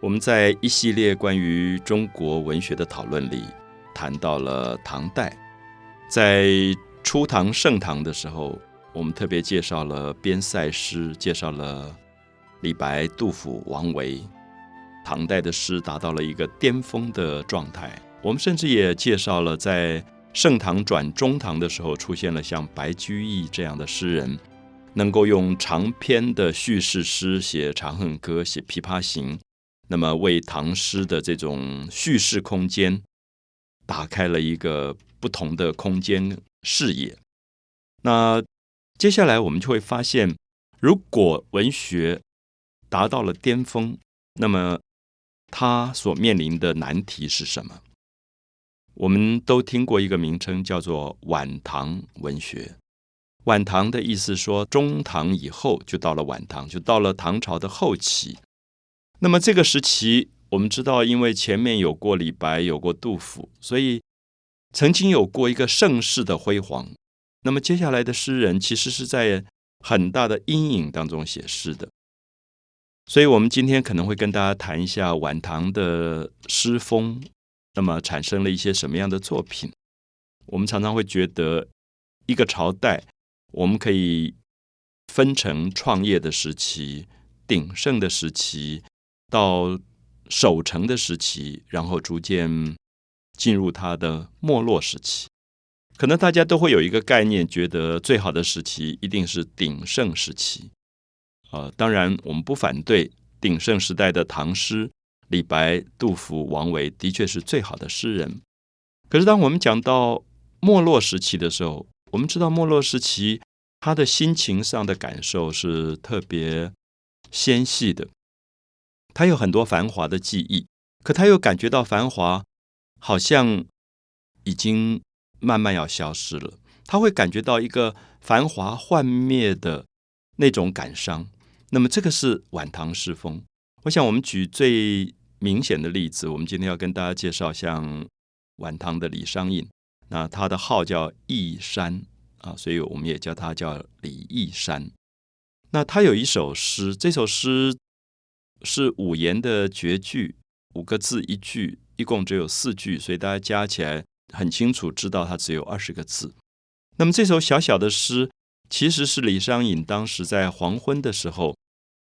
我们在一系列关于中国文学的讨论里，谈到了唐代。在初唐盛唐的时候，我们特别介绍了边塞诗，介绍了李白、杜甫、王维。唐代的诗达到了一个巅峰的状态。我们甚至也介绍了在盛唐转中唐的时候，出现了像白居易这样的诗人，能够用长篇的叙事诗写《长恨歌》、写《琵琶行》，那么为唐诗的这种叙事空间打开了一个不同的空间视野。那接下来我们就会发现，如果文学达到了巅峰，那么它所面临的难题是什么？我们都听过一个名称叫做晚唐文学。晚唐的意思说，中唐以后就到了晚唐，就到了唐朝的后期。那么这个时期，我们知道，因为前面有过李白，有过杜甫，所以曾经有过一个盛世的辉煌。那么接下来的诗人其实是在很大的阴影当中写诗的，所以我们今天可能会跟大家谈一下晚唐的诗风，那么产生了一些什么样的作品。我们常常会觉得一个朝代，我们可以分成创业的时期、鼎盛的时期，到守成的时期，然后逐渐进入它的没落时期。可能大家都会有一个概念，觉得最好的时期一定是鼎盛时期。呃，当然我们不反对鼎盛时代的唐诗，李白、杜甫、王维的确是最好的诗人。可是当我们讲到没落时期的时候，我们知道没落时期他的心情上的感受是特别纤细的。他有很多繁华的记忆，可他又感觉到繁华好像已经。慢慢要消失了，他会感觉到一个繁华幻灭的那种感伤。那么，这个是晚唐诗风。我想，我们举最明显的例子，我们今天要跟大家介绍像晚唐的李商隐。那他的号叫义山啊，所以我们也叫他叫李义山。那他有一首诗，这首诗是五言的绝句，五个字一句，一共只有四句，所以大家加起来。很清楚知道它只有二十个字。那么这首小小的诗，其实是李商隐当时在黄昏的时候，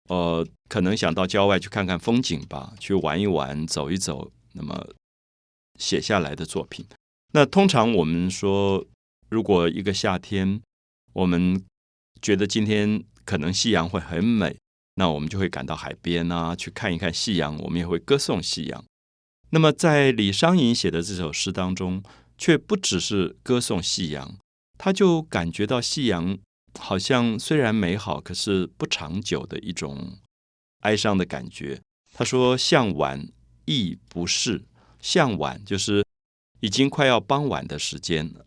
呃，可能想到郊外去看看风景吧，去玩一玩，走一走，那么写下来的作品。那通常我们说，如果一个夏天，我们觉得今天可能夕阳会很美，那我们就会赶到海边啊，去看一看夕阳，我们也会歌颂夕阳。那么，在李商隐写的这首诗当中，却不只是歌颂夕阳，他就感觉到夕阳好像虽然美好，可是不长久的一种哀伤的感觉。他说：“向晚亦不适，向晚就是已经快要傍晚的时间了。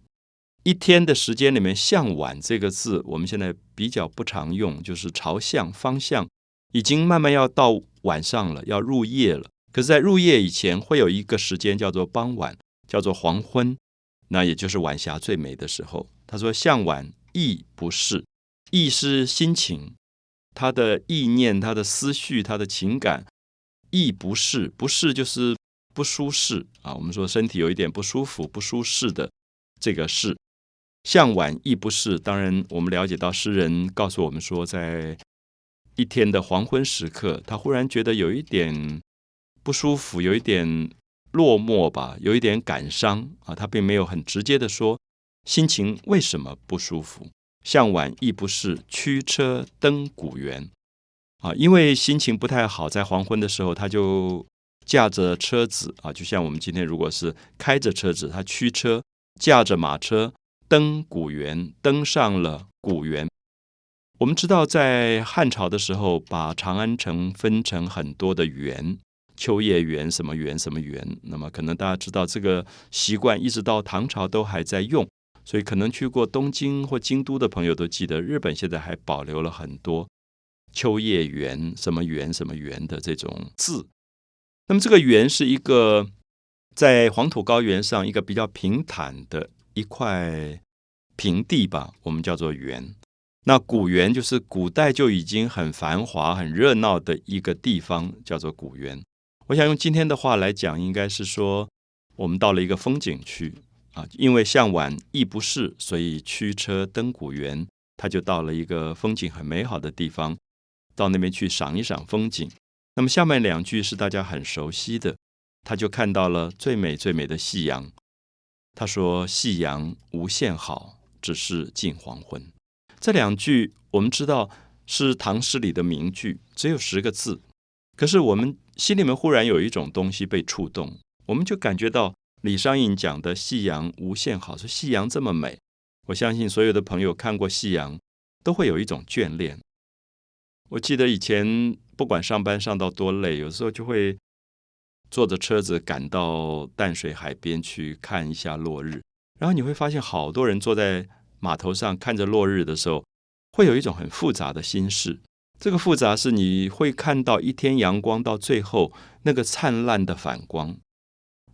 一天的时间里面，向晚这个字，我们现在比较不常用，就是朝向方向，已经慢慢要到晚上了，要入夜了。”可是，在入夜以前，会有一个时间叫做傍晚，叫做黄昏，那也就是晚霞最美的时候。他说：“向晚意不是，意是心情，他的意念、他的思绪、他的情感，意不是，不是就是不舒适啊。我们说身体有一点不舒服、不舒适的这个是。向晚意不是。当然，我们了解到诗人告诉我们说，在一天的黄昏时刻，他忽然觉得有一点。”不舒服，有一点落寞吧，有一点感伤啊。他并没有很直接的说心情为什么不舒服。向晚亦不是，驱车登古原啊，因为心情不太好，在黄昏的时候，他就驾着车子啊，就像我们今天如果是开着车子，他驱车驾着马车登古原，登上了古原。我们知道，在汉朝的时候，把长安城分成很多的园。秋叶园什么园什么园，那么可能大家知道这个习惯，一直到唐朝都还在用，所以可能去过东京或京都的朋友都记得，日本现在还保留了很多秋叶原什么园什么园的这种字。那么这个园是一个在黄土高原上一个比较平坦的一块平地吧，我们叫做园。那古园就是古代就已经很繁华很热闹的一个地方，叫做古园。我想用今天的话来讲，应该是说我们到了一个风景区啊，因为向晚意不适，所以驱车登古原，他就到了一个风景很美好的地方，到那边去赏一赏风景。那么下面两句是大家很熟悉的，他就看到了最美最美的夕阳。他说：“夕阳无限好，只是近黄昏。”这两句我们知道是唐诗里的名句，只有十个字，可是我们心里面忽然有一种东西被触动，我们就感觉到李商隐讲的“夕阳无限好”，说夕阳这么美，我相信所有的朋友看过夕阳，都会有一种眷恋。我记得以前不管上班上到多累，有时候就会坐着车子赶到淡水海边去看一下落日，然后你会发现好多人坐在码头上看着落日的时候，会有一种很复杂的心事。这个复杂是你会看到一天阳光到最后那个灿烂的反光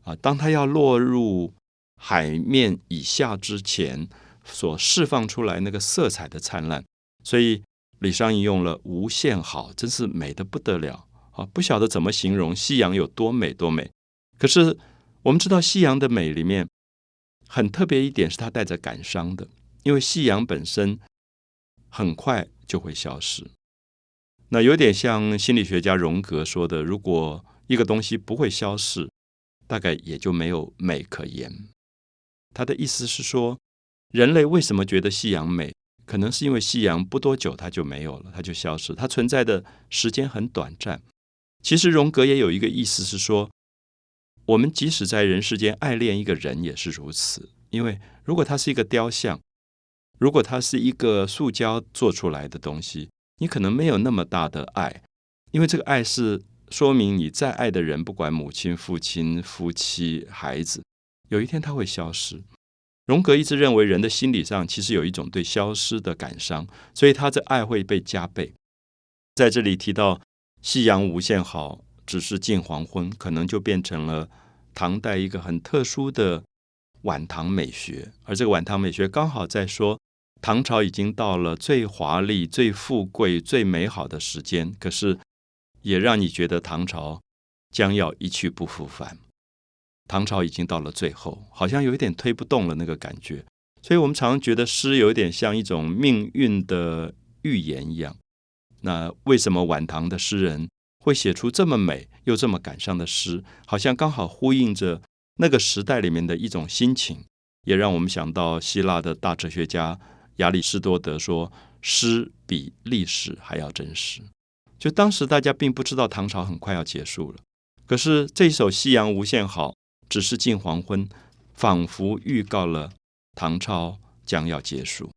啊，当它要落入海面以下之前所释放出来那个色彩的灿烂，所以。李商隐用了“无限好”，真是美的不得了啊！不晓得怎么形容夕阳有多美多美。可是我们知道，夕阳的美里面很特别一点，是它带着感伤的，因为夕阳本身很快就会消失。那有点像心理学家荣格说的：“如果一个东西不会消逝，大概也就没有美可言。”他的意思是说，人类为什么觉得夕阳美？可能是因为夕阳不多久它就没有了，它就消失，它存在的时间很短暂。其实荣格也有一个意思是说，我们即使在人世间爱恋一个人也是如此。因为如果他是一个雕像，如果它是一个塑胶做出来的东西，你可能没有那么大的爱，因为这个爱是说明你再爱的人，不管母亲、父亲、夫妻、孩子，有一天他会消失。荣格一直认为，人的心理上其实有一种对消失的感伤，所以他的爱会被加倍。在这里提到“夕阳无限好，只是近黄昏”，可能就变成了唐代一个很特殊的晚唐美学。而这个晚唐美学刚好在说，唐朝已经到了最华丽、最富贵、最美好的时间，可是也让你觉得唐朝将要一去不复返。唐朝已经到了最后，好像有一点推不动了那个感觉，所以我们常常觉得诗有点像一种命运的预言一样。那为什么晚唐的诗人会写出这么美又这么感伤的诗？好像刚好呼应着那个时代里面的一种心情，也让我们想到希腊的大哲学家亚里士多德说：“诗比历史还要真实。”就当时大家并不知道唐朝很快要结束了，可是这首《夕阳无限好》。只是近黄昏，仿佛预告了唐朝将要结束。